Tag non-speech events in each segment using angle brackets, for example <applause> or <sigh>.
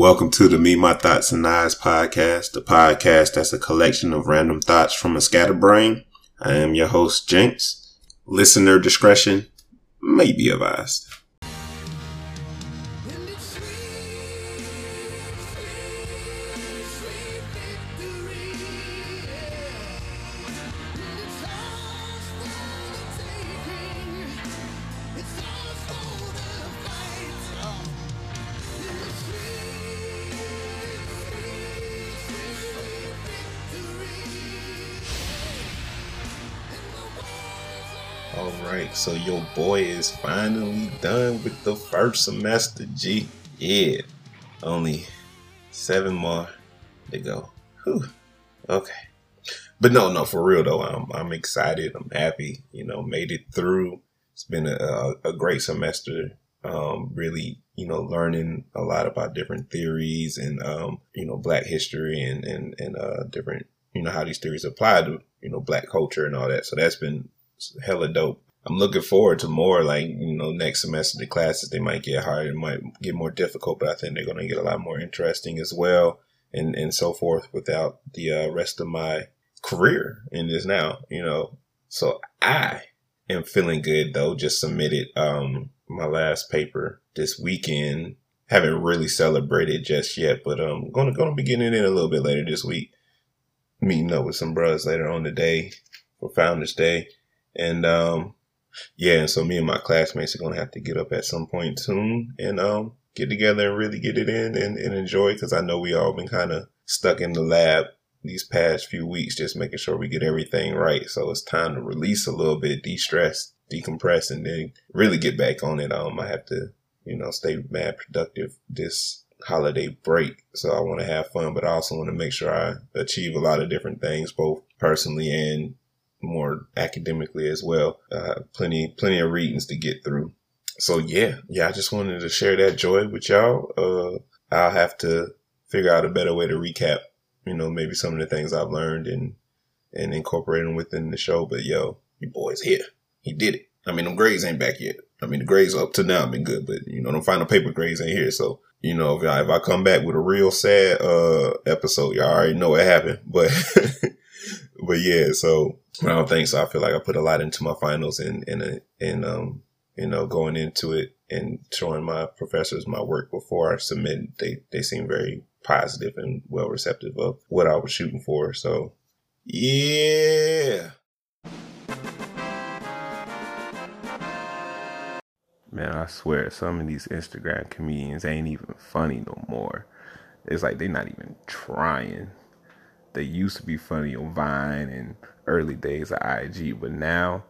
Welcome to the Me, My Thoughts and Eyes podcast, the podcast that's a collection of random thoughts from a scatterbrain. I am your host, Jenks. Listener discretion may be advised. Right, so your boy is finally done with the first semester. G, yeah, only seven more to go. Whew. Okay, but no, no, for real though, I'm I'm excited. I'm happy. You know, made it through. It's been a, a, great semester. Um, really, you know, learning a lot about different theories and um, you know, Black history and and and uh, different, you know, how these theories apply to you know Black culture and all that. So that's been hella dope. I'm looking forward to more like, you know, next semester the classes they might get harder, might get more difficult, but I think they're gonna get a lot more interesting as well and and so forth without the uh, rest of my career in this now, you know. So I am feeling good though. Just submitted um my last paper this weekend. Haven't really celebrated just yet, but um gonna gonna be getting it in a little bit later this week. Meeting up with some bros later on today for Founders Day. And um, yeah, and so me and my classmates are gonna have to get up at some point soon and um get together and really get it in and, and enjoy because I know we all been kind of stuck in the lab these past few weeks, just making sure we get everything right. So it's time to release a little bit, de-stress, decompress, and then really get back on it. Um, I have to, you know, stay mad productive this holiday break. So I want to have fun, but I also want to make sure I achieve a lot of different things, both personally and more academically as well. Uh, plenty, plenty of readings to get through. So yeah, yeah, I just wanted to share that joy with y'all. Uh, I'll have to figure out a better way to recap, you know, maybe some of the things I've learned and, and incorporate them within the show. But yo, your boy's here. He did it. I mean, them grades ain't back yet. I mean, the grades up to now have been good, but you know, them final paper grades ain't here. So, you know, if I, if I come back with a real sad, uh, episode, y'all already know what happened, but, <laughs> but yeah, so I don't think so. I feel like I put a lot into my finals and, and, and, um, you know, going into it and showing my professors my work before I submit, they, they seem very positive and well receptive of what I was shooting for. So yeah. Man, I swear, some of these Instagram comedians ain't even funny no more. It's like they're not even trying. They used to be funny on Vine and early days of IG, but now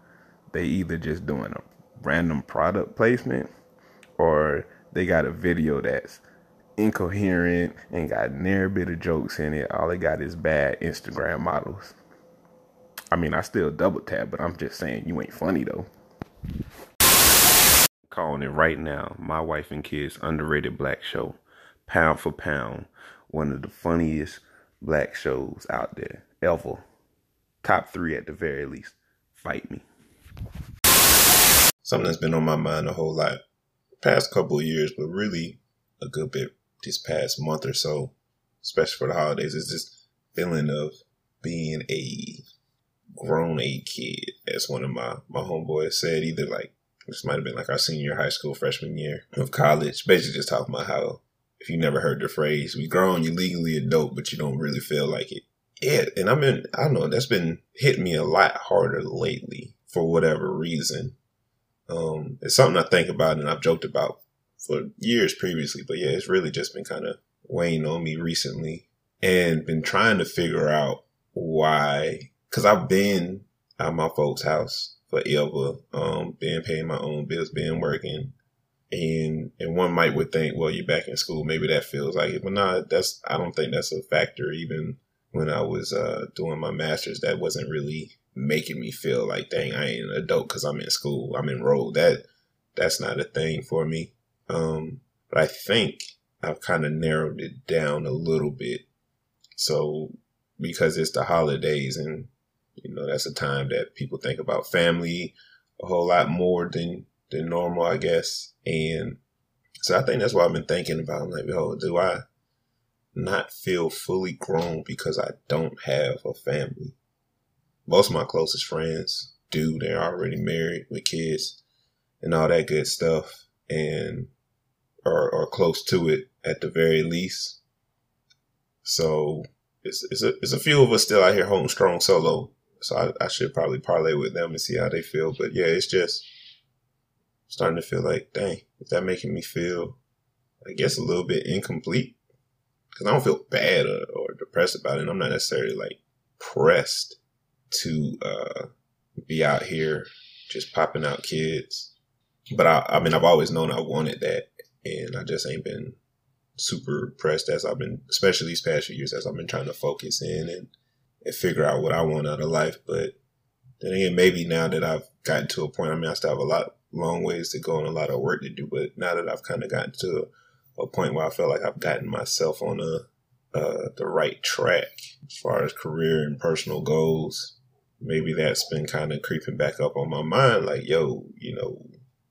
they either just doing a random product placement or they got a video that's incoherent and got near bit of jokes in it. All they got is bad Instagram models. I mean, I still double tap, but I'm just saying you ain't funny though. Calling it right now, my wife and kids underrated black show, pound for pound, one of the funniest black shows out there ever. Top three at the very least. Fight me. Something that's been on my mind a whole lot past couple of years, but really a good bit this past month or so, especially for the holidays, is this feeling of being a grown a kid, as one of my, my homeboys said, either like this might have been like our senior high school, freshman year of college, basically just talking about how if you never heard the phrase, we grown, you legally adult, but you don't really feel like it. Yeah, and I mean, I know, that's been hitting me a lot harder lately for whatever reason. Um, it's something I think about and I've joked about for years previously, but yeah, it's really just been kind of weighing on me recently and been trying to figure out why, cause I've been at my folks' house forever, um, been paying my own bills, been working. And, and one might would think, well, you're back in school. Maybe that feels like it, but no, that's, I don't think that's a factor. Even when I was, uh, doing my master's, that wasn't really making me feel like, dang, I ain't an adult because I'm in school. I'm enrolled. That that's not a thing for me. Um, but I think I've kind of narrowed it down a little bit. So because it's the holidays and you know that's a time that people think about family a whole lot more than than normal, I guess. And so I think that's what I've been thinking about. I'm like, oh, do I not feel fully grown because I don't have a family. Most of my closest friends do. They're already married with kids and all that good stuff and are, are close to it at the very least. So it's, it's, a, it's a few of us still out here holding strong solo. So I, I should probably parlay with them and see how they feel. But yeah, it's just starting to feel like, dang, is that making me feel, I guess, a little bit incomplete? Because I don't feel bad or, or depressed about it. I'm not necessarily like pressed to uh, be out here just popping out kids. But I, I mean, I've always known I wanted that, and I just ain't been super pressed as I've been, especially these past few years, as I've been trying to focus in and, and figure out what I want out of life. But then again, maybe now that I've gotten to a point, I mean, I still have a lot, long ways to go and a lot of work to do. But now that I've kind of gotten to a, point where I feel like I've gotten myself on a, uh, the right track as far as career and personal goals, maybe that's been kind of creeping back up on my mind. Like, yo, you know,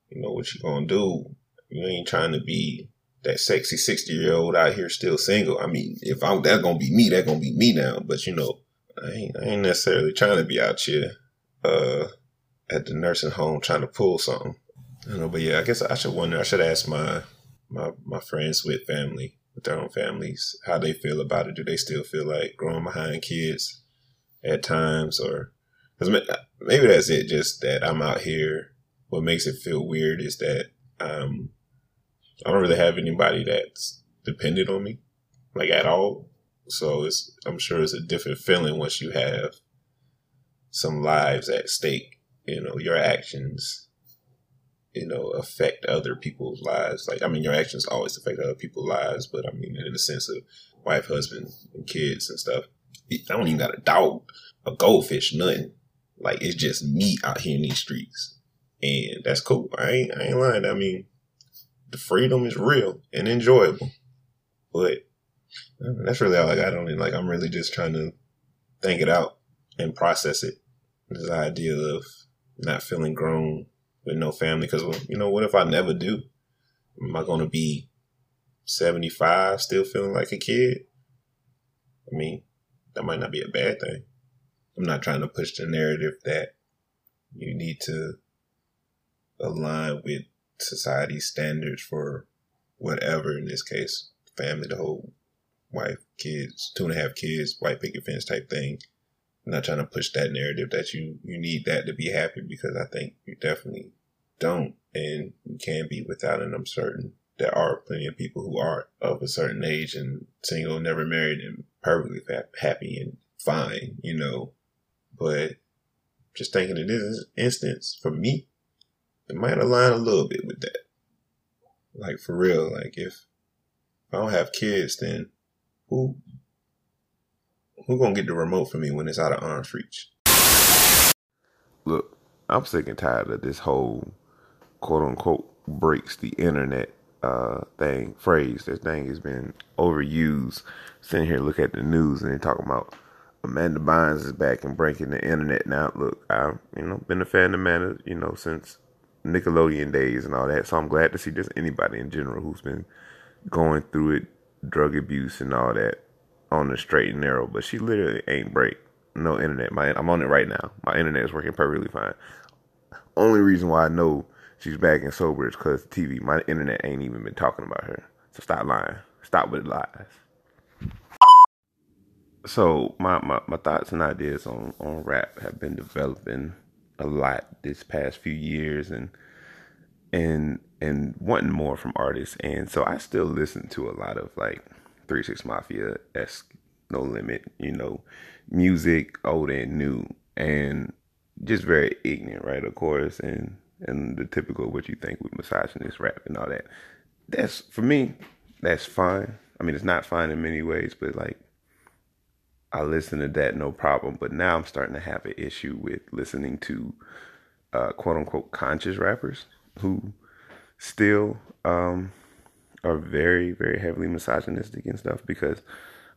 you know what you gonna do? You ain't trying to be that sexy 60 year old out here still single. I mean, if I'm, that's gonna be me, that's gonna be me now. But you know, I ain't, I ain't necessarily trying to be out here, uh, at the nursing home trying to pull something. I know, but yeah, I guess I should wonder, I should ask my, my, my friends with family, with their own families, how they feel about it. Do they still feel like growing behind kids at times or, cause maybe that's it. Just that I'm out here. What makes it feel weird is that, um, I don't really have anybody that's dependent on me, like at all. So it's I'm sure it's a different feeling once you have some lives at stake. You know, your actions, you know, affect other people's lives. Like I mean, your actions always affect other people's lives, but I mean, in the sense of wife, husband, and kids and stuff. I don't even got a dog, a goldfish, nothing. Like it's just me out here in these streets, and that's cool. I ain't I ain't lying. I mean, the freedom is real and enjoyable. But uh, that's really all I got on it. Like I'm really just trying to think it out and process it. This idea of not feeling grown with no family. Because you know, what if I never do? Am I going to be 75 still feeling like a kid? I mean, that might not be a bad thing. I'm not trying to push the narrative that you need to align with society's standards for whatever in this case, family, the whole wife, kids, two and a half kids, white picket fence type thing. I'm not trying to push that narrative that you you need that to be happy because I think you definitely don't, and you can be without. And I'm certain there are plenty of people who are of a certain age and single, never married, and perfectly happy and fine, you know. But just thinking in this instance, for me, it might align a little bit with that. Like for real, like if I don't have kids, then who who gonna get the remote for me when it's out of arm's reach? Look, I'm sick and tired of this whole quote unquote breaks the internet uh thing phrase. This thing has been overused. Sitting here look at the news and they talking about Amanda Bynes is back and breaking the internet now. Look, I've you know been a fan of Amanda, you know, since Nickelodeon days and all that. So I'm glad to see just anybody in general who's been going through it, drug abuse and all that, on the straight and narrow. But she literally ain't break. No internet. My I'm on it right now. My internet is working perfectly fine. Only reason why I know she's back and sober is because TV. My internet ain't even been talking about her. So stop lying. Stop with the lies. So my, my, my thoughts and ideas on, on rap have been developing a lot this past few years and and and wanting more from artists and so I still listen to a lot of like Three Six Mafia esque No Limit, you know, music old and new and just very ignorant, right? Of course, and and the typical what you think with misogynist rap and all that. That's for me, that's fine. I mean, it's not fine in many ways, but like I listen to that no problem. But now I'm starting to have an issue with listening to uh, quote unquote conscious rappers who still um, are very very heavily misogynistic and stuff. Because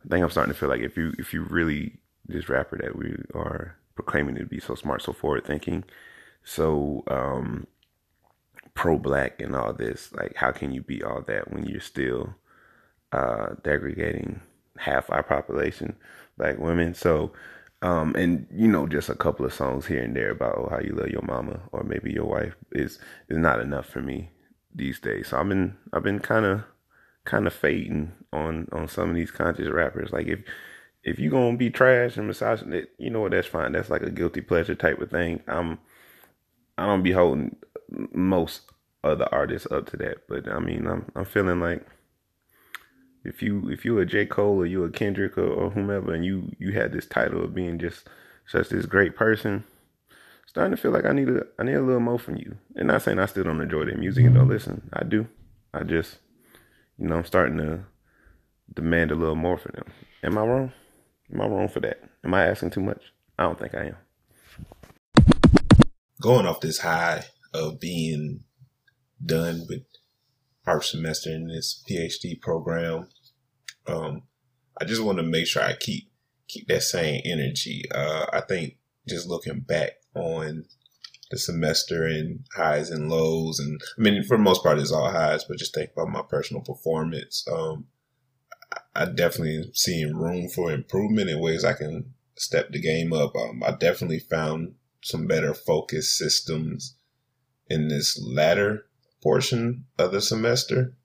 I think I'm starting to feel like if you if you really this rapper that we are proclaiming to be so smart, so forward thinking, so um, pro black and all this, like how can you be all that when you're still uh, degrading half our population, black women. So, um, and you know, just a couple of songs here and there about oh, how you love your mama or maybe your wife is is not enough for me these days. So I've been I've been kind of kind of fading on on some of these conscious rappers. Like if if you gonna be trash and it, you know what? That's fine. That's like a guilty pleasure type of thing. I'm I don't be holding most other artists up to that, but I mean, I'm I'm feeling like if you if you a J Cole or you a Kendrick or, or whomever, and you you had this title of being just such this great person, starting to feel like I need a I need a little more from you. And not saying I still don't enjoy their music and don't listen. I do. I just you know I'm starting to demand a little more for them. Am I wrong? Am I wrong for that? Am I asking too much? I don't think I am. Going off this high of being done with our semester in this PhD program, um, I just want to make sure I keep keep that same energy. Uh, I think just looking back on the semester and highs and lows, and I mean for the most part it's all highs, but just think about my personal performance. Um, I definitely seeing room for improvement in ways I can step the game up. Um, I definitely found some better focus systems in this latter portion of the semester.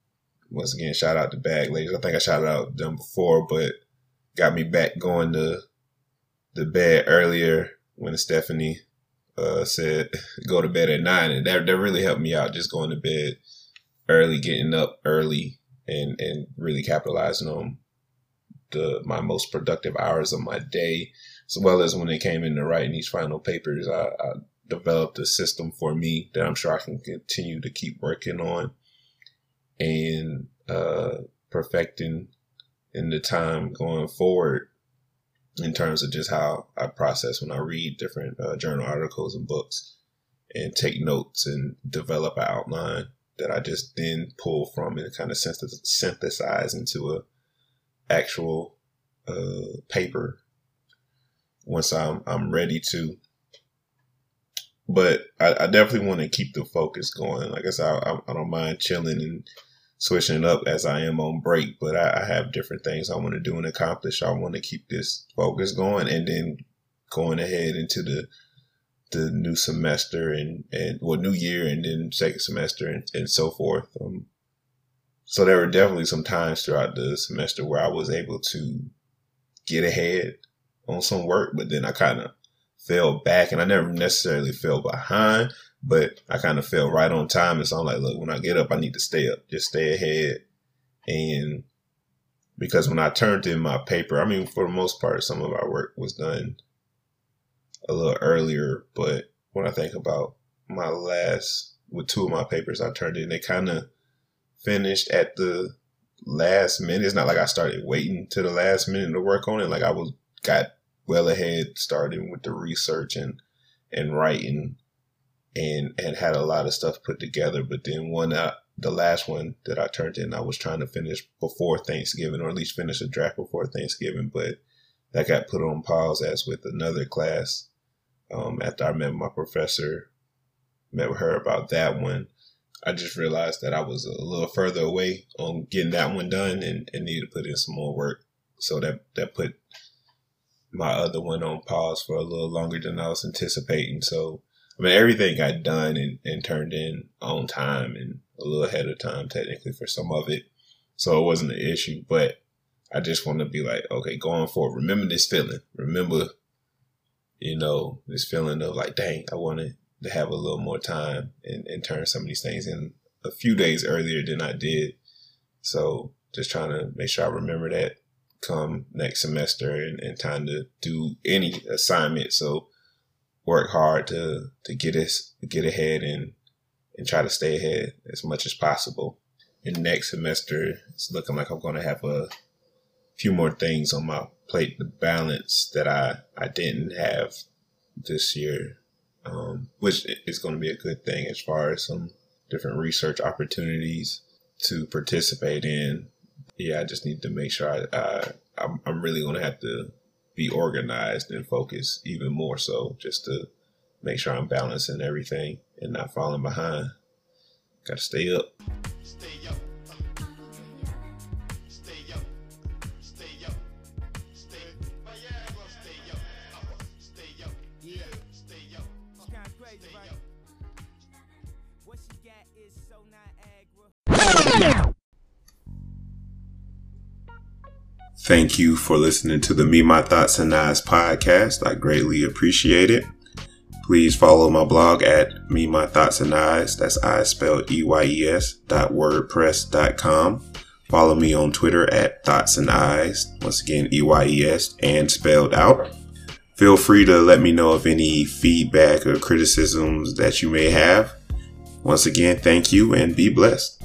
Once again, shout out to Bag Ladies. I think I shouted out them before, but got me back going to the bed earlier when Stephanie uh, said go to bed at nine, and that that really helped me out. Just going to bed early, getting up early, and and really capitalizing on the my most productive hours of my day, as well as when it came into writing these final papers. I, I developed a system for me that I'm sure I can continue to keep working on and uh, perfecting in the time going forward in terms of just how I process when I read different uh, journal articles and books and take notes and develop an outline that I just then pull from and kind of synthesize into a actual uh, paper once I'm I'm ready to. But I, I definitely want to keep the focus going. Like I said, I, I, don't mind chilling and switching up as I am on break. But I, I have different things I want to do and accomplish. I want to keep this focus going, and then going ahead into the the new semester and and well new year and then second semester and, and so forth. Um, so there were definitely some times throughout the semester where I was able to get ahead on some work, but then I kind of fell back and I never necessarily fell behind, but I kind of fell right on time. And so I'm like, look, when I get up, I need to stay up, just stay ahead. And because when I turned in my paper, I mean, for the most part, some of our work was done a little earlier, but when I think about my last, with two of my papers I turned in, they kind of finished at the last minute. It's not like I started waiting to the last minute to work on it. Like I was got well ahead starting with the research and and writing and and had a lot of stuff put together. But then one uh, the last one that I turned in, I was trying to finish before Thanksgiving, or at least finish a draft before Thanksgiving, but that got put on pause as with another class. Um, after I met my professor, met with her about that one, I just realized that I was a little further away on getting that one done and, and needed to put in some more work. So that that put my other one on pause for a little longer than I was anticipating. So I mean everything got done and, and turned in on time and a little ahead of time technically for some of it. So it wasn't an issue. But I just want to be like, okay, going forward, remember this feeling. Remember, you know, this feeling of like, dang, I wanted to have a little more time and, and turn some of these things in a few days earlier than I did. So just trying to make sure I remember that come next semester and, and time to do any assignment. So work hard to to get us get ahead and and try to stay ahead as much as possible. And next semester, it's looking like I'm going to have a few more things on my plate to balance that I I didn't have this year um, which is going to be a good thing as far as some different research opportunities to participate in. Yeah, I just need to make sure I, I I'm, I'm really going to have to be organized and focused even more so just to make sure I'm balancing everything and not falling behind. Got to stay up. Stay up. Thank you for listening to the Me, My Thoughts, and Eyes podcast. I greatly appreciate it. Please follow my blog at Me, My Thoughts, and Eyes. That's I spelled E Y E S dot wordpress dot com. Follow me on Twitter at Thoughts and Eyes. Once again, E Y E S and spelled out. Feel free to let me know of any feedback or criticisms that you may have. Once again, thank you and be blessed.